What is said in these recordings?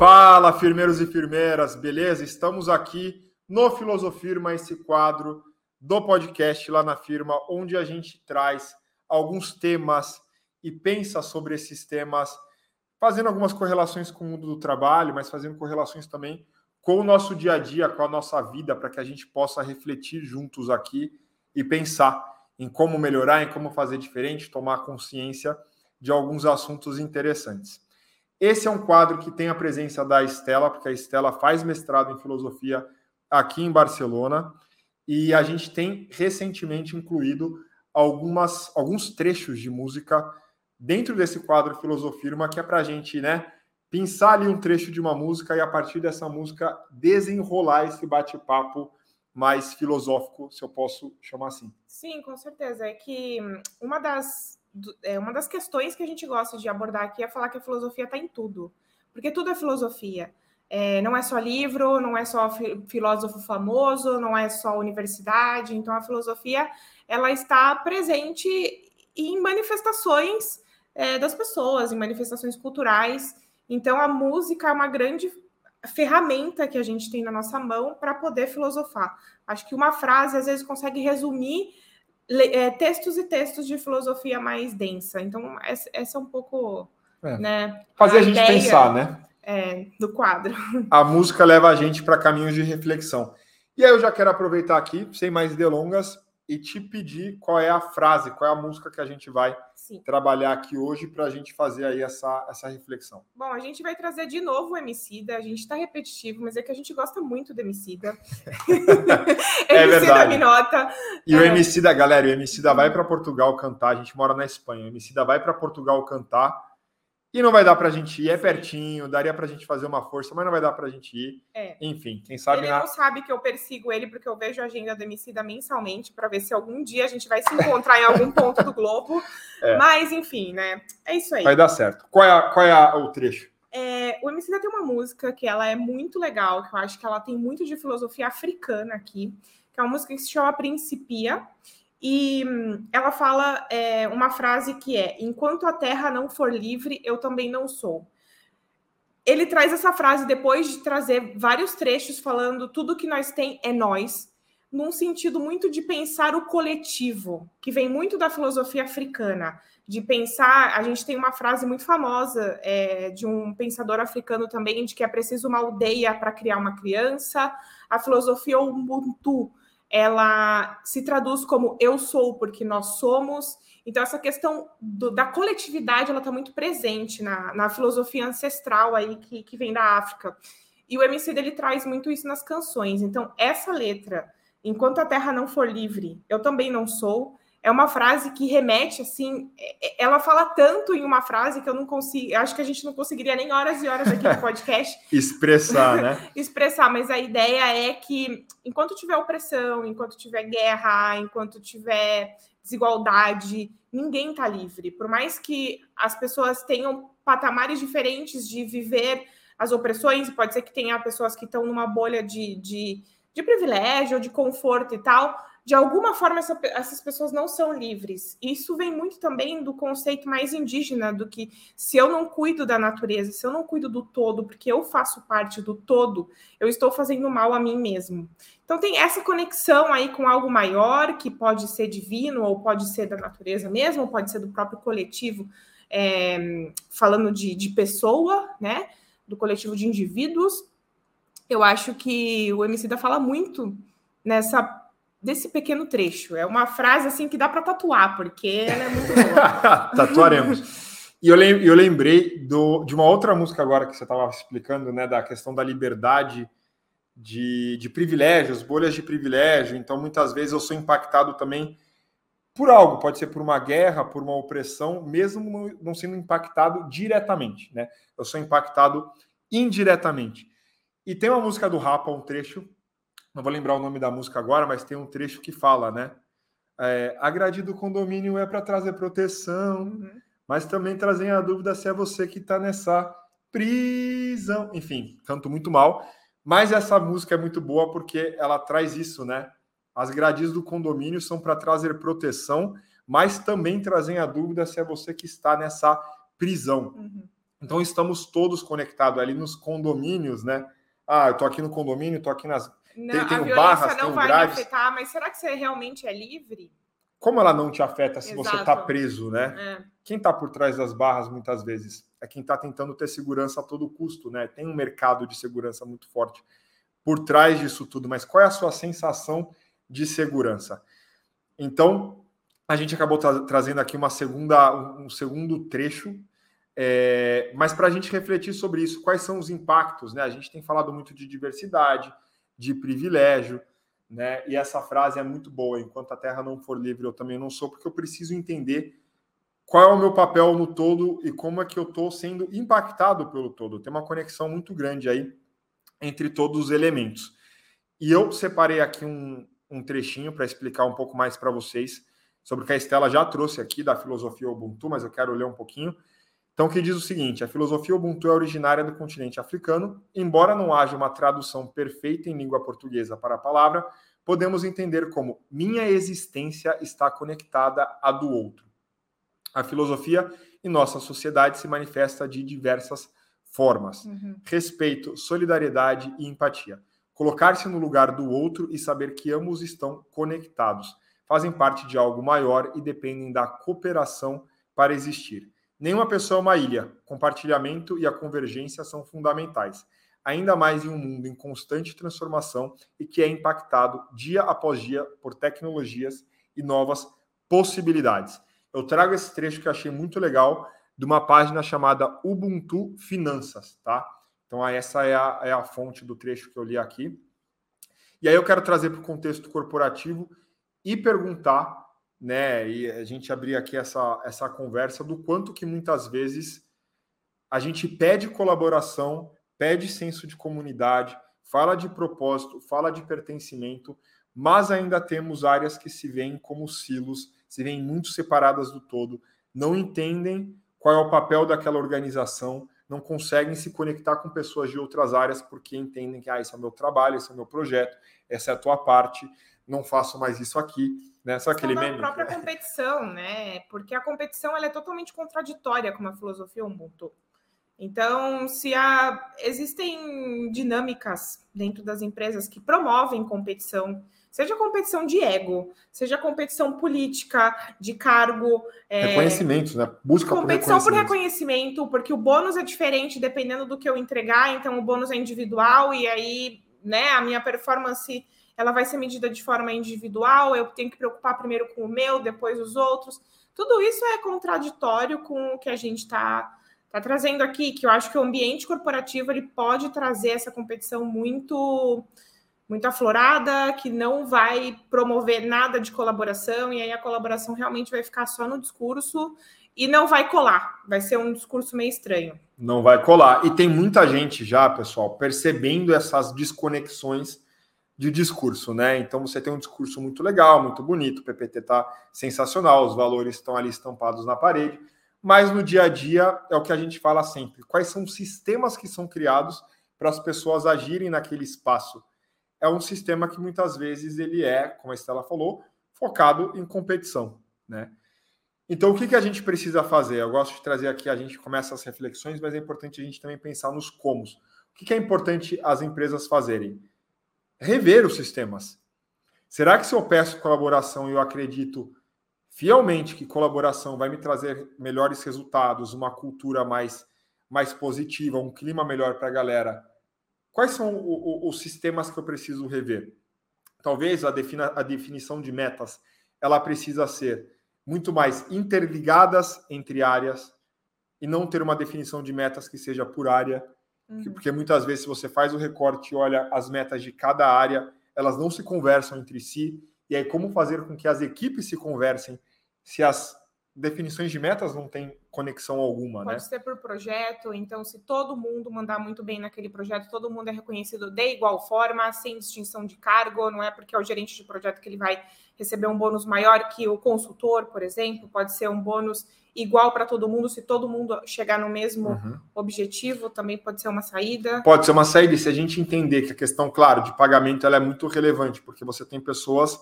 Fala, firmeiros e firmeiras, beleza? Estamos aqui no Filosofirma, esse quadro do podcast lá na firma, onde a gente traz alguns temas e pensa sobre esses temas, fazendo algumas correlações com o mundo do trabalho, mas fazendo correlações também com o nosso dia a dia, com a nossa vida, para que a gente possa refletir juntos aqui e pensar em como melhorar, em como fazer diferente, tomar consciência de alguns assuntos interessantes. Esse é um quadro que tem a presença da Estela, porque a Estela faz mestrado em filosofia aqui em Barcelona, e a gente tem recentemente incluído algumas, alguns trechos de música dentro desse quadro Filosofirma, que é para a gente né, pensar ali um trecho de uma música e a partir dessa música desenrolar esse bate-papo mais filosófico, se eu posso chamar assim. Sim, com certeza. É que uma das é, uma das questões que a gente gosta de abordar aqui é falar que a filosofia está em tudo, porque tudo é filosofia. É, não é só livro, não é só filósofo famoso, não é só universidade. Então, a filosofia ela está presente em manifestações é, das pessoas, em manifestações culturais. Então, a música é uma grande ferramenta que a gente tem na nossa mão para poder filosofar. Acho que uma frase às vezes consegue resumir é, textos e textos de filosofia mais densa. Então, essa, essa é um pouco. É. Né, Fazer a, a gente ideia, pensar, né? É, do quadro. A música leva a gente para caminhos de reflexão. E aí eu já quero aproveitar aqui, sem mais delongas, e te pedir qual é a frase, qual é a música que a gente vai Sim. trabalhar aqui hoje para a gente fazer aí essa, essa reflexão. Bom, a gente vai trazer de novo o Emicida, a gente está repetitivo, mas é que a gente gosta muito do Emicida. é verdade. Minota. E é. o Emicida, galera, o Emicida vai para Portugal cantar, a gente mora na Espanha, o Emicida vai para Portugal cantar e não vai dar para a gente ir, é pertinho, daria para a gente fazer uma força, mas não vai dar para a gente ir. É. Enfim, quem sabe. Ele na... não sabe que eu persigo ele, porque eu vejo a agenda do Emicida mensalmente para ver se algum dia a gente vai se encontrar em algum ponto do globo. É. Mas, enfim, né? É isso aí. Vai dar certo. Qual é, a, qual é a, o trecho? É, o Emicida tem uma música que ela é muito legal, que eu acho que ela tem muito de filosofia africana aqui, que é uma música que se chama Principia. E hum, ela fala é, uma frase que é: Enquanto a terra não for livre, eu também não sou. Ele traz essa frase depois de trazer vários trechos falando tudo que nós tem é nós, num sentido muito de pensar o coletivo, que vem muito da filosofia africana, de pensar. A gente tem uma frase muito famosa é, de um pensador africano também, de que é preciso uma aldeia para criar uma criança. A filosofia Ubuntu ela se traduz como eu sou porque nós somos. Então, essa questão do, da coletividade ela está muito presente na, na, filosofia ancestral aí que, que vem da África. E o MC dele traz muito isso nas canções. Então, essa letra, enquanto a terra não for livre, eu também não sou, é uma frase que remete assim, é, é, ela fala tanto em uma frase que eu não consigo, acho que a gente não conseguiria nem horas e horas aqui no podcast expressar, né? expressar, mas a ideia é que enquanto tiver opressão, enquanto tiver guerra, enquanto tiver desigualdade, ninguém está livre. Por mais que as pessoas tenham patamares diferentes de viver as opressões, pode ser que tenha pessoas que estão numa bolha de, de, de privilégio, de conforto e tal, de alguma forma essa, essas pessoas não são livres. Isso vem muito também do conceito mais indígena do que se eu não cuido da natureza, se eu não cuido do todo, porque eu faço parte do todo, eu estou fazendo mal a mim mesmo. Então tem essa conexão aí com algo maior, que pode ser divino, ou pode ser da natureza mesmo, ou pode ser do próprio coletivo, é, falando de, de pessoa, né? Do coletivo de indivíduos. Eu acho que o MC da fala muito nessa desse pequeno trecho. É uma frase assim que dá para tatuar, porque ela é muito boa. Tatuaremos. E eu, lem eu lembrei do, de uma outra música agora que você estava explicando, né, da questão da liberdade de, de privilégios, bolhas de privilégio. Então, muitas vezes eu sou impactado também por algo, pode ser por uma guerra, por uma opressão, mesmo não sendo impactado diretamente, né? Eu sou impactado indiretamente. E tem uma música do Rapa, um trecho não vou lembrar o nome da música agora, mas tem um trecho que fala, né? É, a grade do condomínio é para trazer proteção, uhum. mas também trazem a dúvida se é você que está nessa prisão. Enfim, canto muito mal, mas essa música é muito boa porque ela traz isso, né? As grades do condomínio são para trazer proteção, mas também trazem a dúvida se é você que está nessa prisão. Uhum. Então estamos todos conectados ali nos condomínios, né? Ah, eu tô aqui no condomínio, tô aqui nas. Não, tem, tem a barras, não vai grades. me afetar, mas será que você realmente é livre? Como ela não te afeta se Exato. você está preso, né? É. Quem está por trás das barras muitas vezes é quem está tentando ter segurança a todo custo, né? Tem um mercado de segurança muito forte por trás disso tudo, mas qual é a sua sensação de segurança? Então, a gente acabou tra trazendo aqui uma segunda, um segundo trecho, é, mas para a gente refletir sobre isso, quais são os impactos, né? A gente tem falado muito de diversidade, de privilégio, né? E essa frase é muito boa. Enquanto a Terra não for livre, eu também não sou, porque eu preciso entender qual é o meu papel no todo e como é que eu estou sendo impactado pelo todo. Tem uma conexão muito grande aí entre todos os elementos. E eu separei aqui um, um trechinho para explicar um pouco mais para vocês sobre o que a Estela já trouxe aqui da filosofia Ubuntu, mas eu quero ler um pouquinho. Então, que diz o seguinte: a filosofia Ubuntu é originária do continente africano, embora não haja uma tradução perfeita em língua portuguesa para a palavra, podemos entender como minha existência está conectada à do outro. A filosofia em nossa sociedade se manifesta de diversas formas: uhum. respeito, solidariedade e empatia. Colocar-se no lugar do outro e saber que ambos estão conectados, fazem parte de algo maior e dependem da cooperação para existir. Nenhuma pessoa é uma ilha. Compartilhamento e a convergência são fundamentais, ainda mais em um mundo em constante transformação e que é impactado dia após dia por tecnologias e novas possibilidades. Eu trago esse trecho que eu achei muito legal de uma página chamada Ubuntu Finanças, tá? Então, essa é a, é a fonte do trecho que eu li aqui. E aí eu quero trazer para o contexto corporativo e perguntar, né? E a gente abrir aqui essa, essa conversa do quanto que muitas vezes a gente pede colaboração, pede senso de comunidade, fala de propósito, fala de pertencimento, mas ainda temos áreas que se veem como silos, se veem muito separadas do todo, não entendem qual é o papel daquela organização, não conseguem se conectar com pessoas de outras áreas porque entendem que ah, esse é o meu trabalho, esse é o meu projeto, essa é a tua parte, não faço mais isso aqui. Né? Só aquele meme. A própria competição, né? Porque a competição ela é totalmente contraditória com a filosofia Ubuntu. Então, se há, existem dinâmicas dentro das empresas que promovem competição, Seja competição de ego, seja competição política, de cargo. É... Reconhecimento, né? Busca competição por reconhecimento. por reconhecimento, porque o bônus é diferente dependendo do que eu entregar, então o bônus é individual, e aí, né, a minha performance ela vai ser medida de forma individual, eu tenho que preocupar primeiro com o meu, depois os outros. Tudo isso é contraditório com o que a gente está tá trazendo aqui, que eu acho que o ambiente corporativo ele pode trazer essa competição muito muito aflorada, que não vai promover nada de colaboração, e aí a colaboração realmente vai ficar só no discurso e não vai colar. Vai ser um discurso meio estranho. Não vai colar. E tem muita gente já, pessoal, percebendo essas desconexões de discurso, né? Então você tem um discurso muito legal, muito bonito, o PPT tá sensacional, os valores estão ali estampados na parede, mas no dia a dia é o que a gente fala sempre. Quais são os sistemas que são criados para as pessoas agirem naquele espaço? é um sistema que muitas vezes ele é, como a Estela falou, focado em competição, né? Então, o que, que a gente precisa fazer? Eu gosto de trazer aqui, a gente começa as reflexões, mas é importante a gente também pensar nos comos. O que, que é importante as empresas fazerem? Rever os sistemas. Será que se eu peço colaboração e eu acredito fielmente que colaboração vai me trazer melhores resultados, uma cultura mais, mais positiva, um clima melhor para a galera, Quais são o, o, os sistemas que eu preciso rever? Talvez a, defina, a definição de metas ela precisa ser muito mais interligadas entre áreas e não ter uma definição de metas que seja por área, uhum. porque muitas vezes se você faz o recorte e olha as metas de cada área, elas não se conversam entre si. E aí como fazer com que as equipes se conversem se as definições de metas não têm conexão alguma, Pode né? ser por projeto, então se todo mundo mandar muito bem naquele projeto, todo mundo é reconhecido de igual forma, sem distinção de cargo, não é porque é o gerente de projeto que ele vai receber um bônus maior que o consultor, por exemplo, pode ser um bônus igual para todo mundo, se todo mundo chegar no mesmo uhum. objetivo, também pode ser uma saída. Pode ser uma saída, e se a gente entender que a questão, claro, de pagamento ela é muito relevante, porque você tem pessoas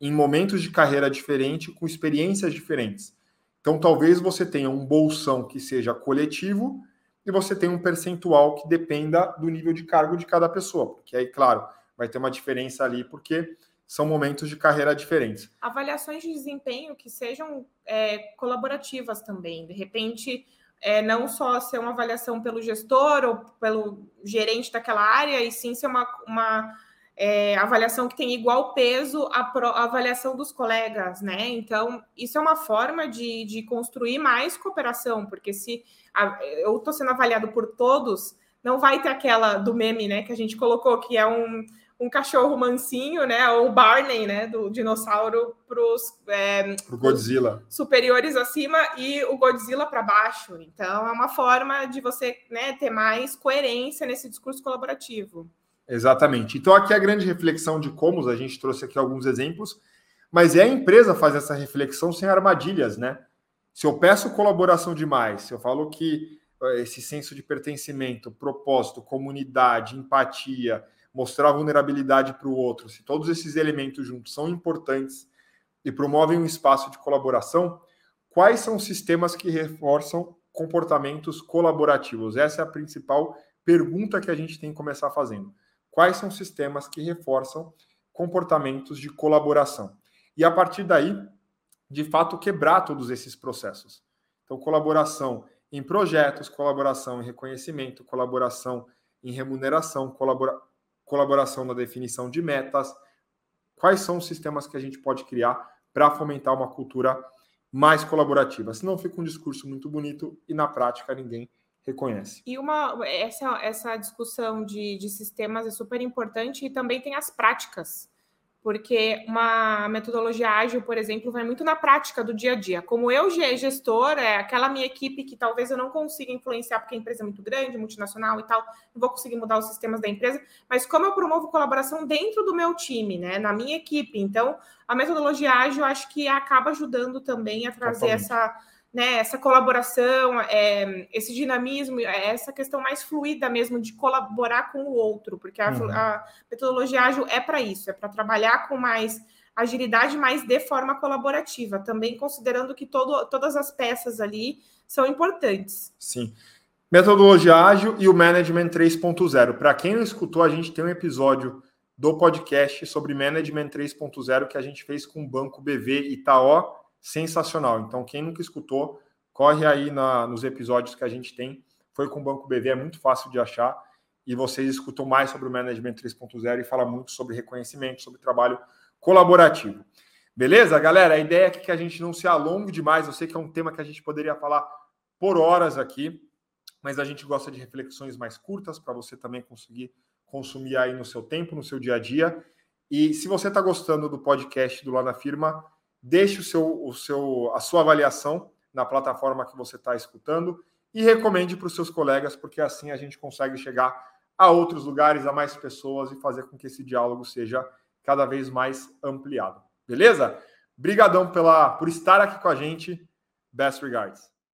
em momentos de carreira diferentes, com experiências diferentes. Então, talvez você tenha um bolsão que seja coletivo e você tem um percentual que dependa do nível de cargo de cada pessoa, porque aí, claro, vai ter uma diferença ali, porque são momentos de carreira diferentes. Avaliações de desempenho que sejam é, colaborativas também, de repente. É, não só ser uma avaliação pelo gestor ou pelo gerente daquela área, e sim ser uma, uma é, avaliação que tem igual peso à, pro, à, avaliação dos colegas, né? Então, isso é uma forma de, de construir mais cooperação, porque se a, eu estou sendo avaliado por todos, não vai ter aquela do meme, né, que a gente colocou, que é um, um cachorro mansinho, né, ou Barney, né, do dinossauro para os é, Godzilla superiores acima e o Godzilla para baixo. Então, é uma forma de você né, ter mais coerência nesse discurso colaborativo. Exatamente. Então, aqui a grande reflexão de como a gente trouxe aqui alguns exemplos, mas é a empresa fazer essa reflexão sem armadilhas, né? Se eu peço colaboração demais, se eu falo que eh, esse senso de pertencimento, propósito, comunidade, empatia, mostrar vulnerabilidade para o outro, se todos esses elementos juntos são importantes e promovem um espaço de colaboração, quais são os sistemas que reforçam comportamentos colaborativos? Essa é a principal pergunta que a gente tem que começar fazendo quais são os sistemas que reforçam comportamentos de colaboração. E a partir daí, de fato, quebrar todos esses processos. Então, colaboração em projetos, colaboração em reconhecimento, colaboração em remuneração, colabora colaboração na definição de metas. Quais são os sistemas que a gente pode criar para fomentar uma cultura mais colaborativa? Senão fica um discurso muito bonito e na prática ninguém reconhece. E uma essa, essa discussão de, de sistemas é super importante e também tem as práticas, porque uma metodologia ágil, por exemplo, vai muito na prática do dia a dia. Como eu, gestor, é aquela minha equipe que talvez eu não consiga influenciar, porque a empresa é muito grande, multinacional e tal, não vou conseguir mudar os sistemas da empresa, mas como eu promovo colaboração dentro do meu time, né, na minha equipe. Então, a metodologia ágil acho que acaba ajudando também a trazer Totalmente. essa né, essa colaboração, é, esse dinamismo, é, essa questão mais fluida mesmo de colaborar com o outro, porque a, uhum. a metodologia ágil é para isso, é para trabalhar com mais agilidade, mas de forma colaborativa, também considerando que todo, todas as peças ali são importantes. Sim. Metodologia ágil e o Management 3.0. Para quem não escutou, a gente tem um episódio do podcast sobre Management 3.0 que a gente fez com o Banco BV Itaó sensacional. Então, quem nunca escutou, corre aí na, nos episódios que a gente tem. Foi com o Banco BV, é muito fácil de achar. E vocês escutam mais sobre o Management 3.0 e fala muito sobre reconhecimento, sobre trabalho colaborativo. Beleza, galera? A ideia é que a gente não se alongue demais. Eu sei que é um tema que a gente poderia falar por horas aqui, mas a gente gosta de reflexões mais curtas para você também conseguir consumir aí no seu tempo, no seu dia a dia. E se você está gostando do podcast do Lá na Firma, deixe o seu, o seu, a sua avaliação na plataforma que você está escutando e recomende para os seus colegas, porque assim a gente consegue chegar a outros lugares, a mais pessoas e fazer com que esse diálogo seja cada vez mais ampliado. Beleza? Brigadão pela por estar aqui com a gente. Best regards.